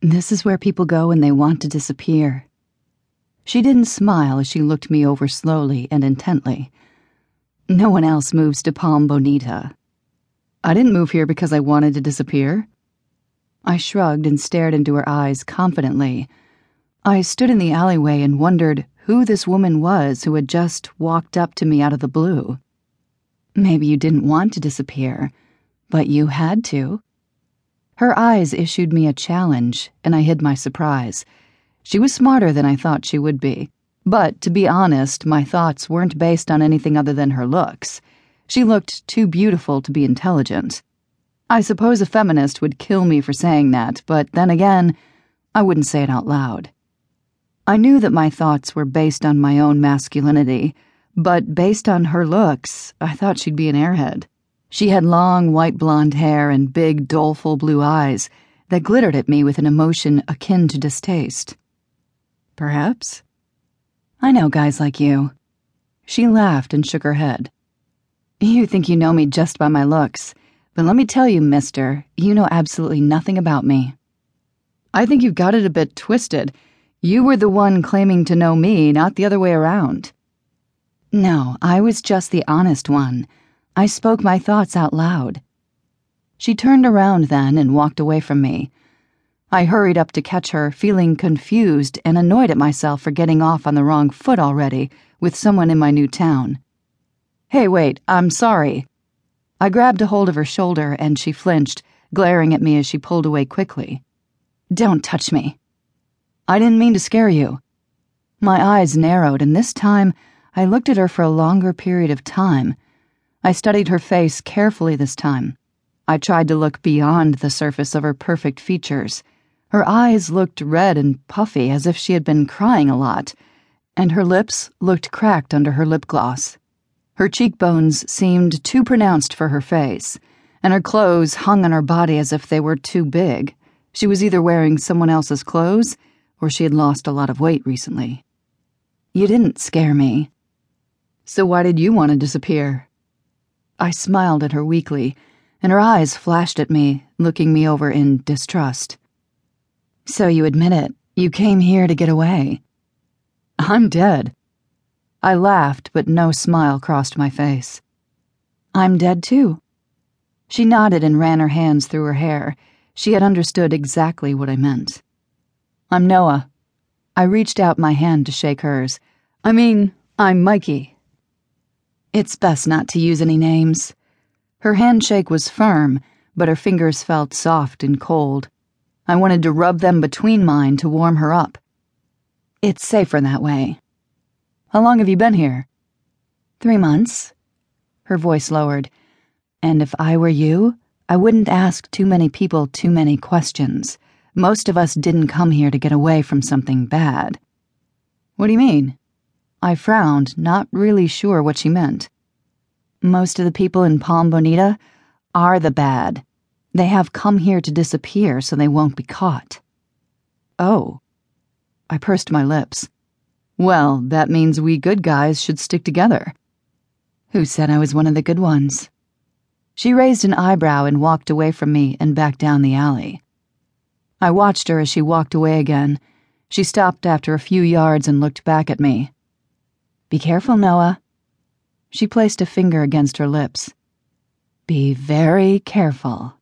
This is where people go when they want to disappear. She didn't smile as she looked me over slowly and intently. No one else moves to Palm Bonita. I didn't move here because I wanted to disappear. I shrugged and stared into her eyes confidently. I stood in the alleyway and wondered who this woman was who had just walked up to me out of the blue. Maybe you didn't want to disappear, but you had to. Her eyes issued me a challenge, and I hid my surprise. She was smarter than I thought she would be. But, to be honest, my thoughts weren't based on anything other than her looks. She looked too beautiful to be intelligent. I suppose a feminist would kill me for saying that, but then again, I wouldn't say it out loud. I knew that my thoughts were based on my own masculinity, but based on her looks, I thought she'd be an airhead. She had long white blonde hair and big, doleful blue eyes that glittered at me with an emotion akin to distaste. Perhaps? I know guys like you. She laughed and shook her head. You think you know me just by my looks, but let me tell you, mister, you know absolutely nothing about me. I think you've got it a bit twisted. You were the one claiming to know me, not the other way around. No, I was just the honest one. I spoke my thoughts out loud. She turned around then and walked away from me. I hurried up to catch her, feeling confused and annoyed at myself for getting off on the wrong foot already with someone in my new town. Hey, wait, I'm sorry. I grabbed a hold of her shoulder and she flinched, glaring at me as she pulled away quickly. Don't touch me. I didn't mean to scare you. My eyes narrowed, and this time I looked at her for a longer period of time. I studied her face carefully this time. I tried to look beyond the surface of her perfect features. Her eyes looked red and puffy as if she had been crying a lot, and her lips looked cracked under her lip gloss. Her cheekbones seemed too pronounced for her face, and her clothes hung on her body as if they were too big. She was either wearing someone else's clothes or she had lost a lot of weight recently. You didn't scare me. So why did you want to disappear? I smiled at her weakly, and her eyes flashed at me, looking me over in distrust. So you admit it. You came here to get away. I'm dead. I laughed, but no smile crossed my face. I'm dead too. She nodded and ran her hands through her hair. She had understood exactly what I meant. I'm Noah. I reached out my hand to shake hers. I mean, I'm Mikey. It's best not to use any names. Her handshake was firm, but her fingers felt soft and cold. I wanted to rub them between mine to warm her up. It's safer that way. How long have you been here? Three months. Her voice lowered. And if I were you, I wouldn't ask too many people too many questions. Most of us didn't come here to get away from something bad. What do you mean? I frowned, not really sure what she meant. Most of the people in Palm Bonita are the bad. They have come here to disappear so they won't be caught. Oh. I pursed my lips. Well, that means we good guys should stick together. Who said I was one of the good ones? She raised an eyebrow and walked away from me and back down the alley. I watched her as she walked away again. She stopped after a few yards and looked back at me. Be careful, Noah. She placed a finger against her lips. Be very careful.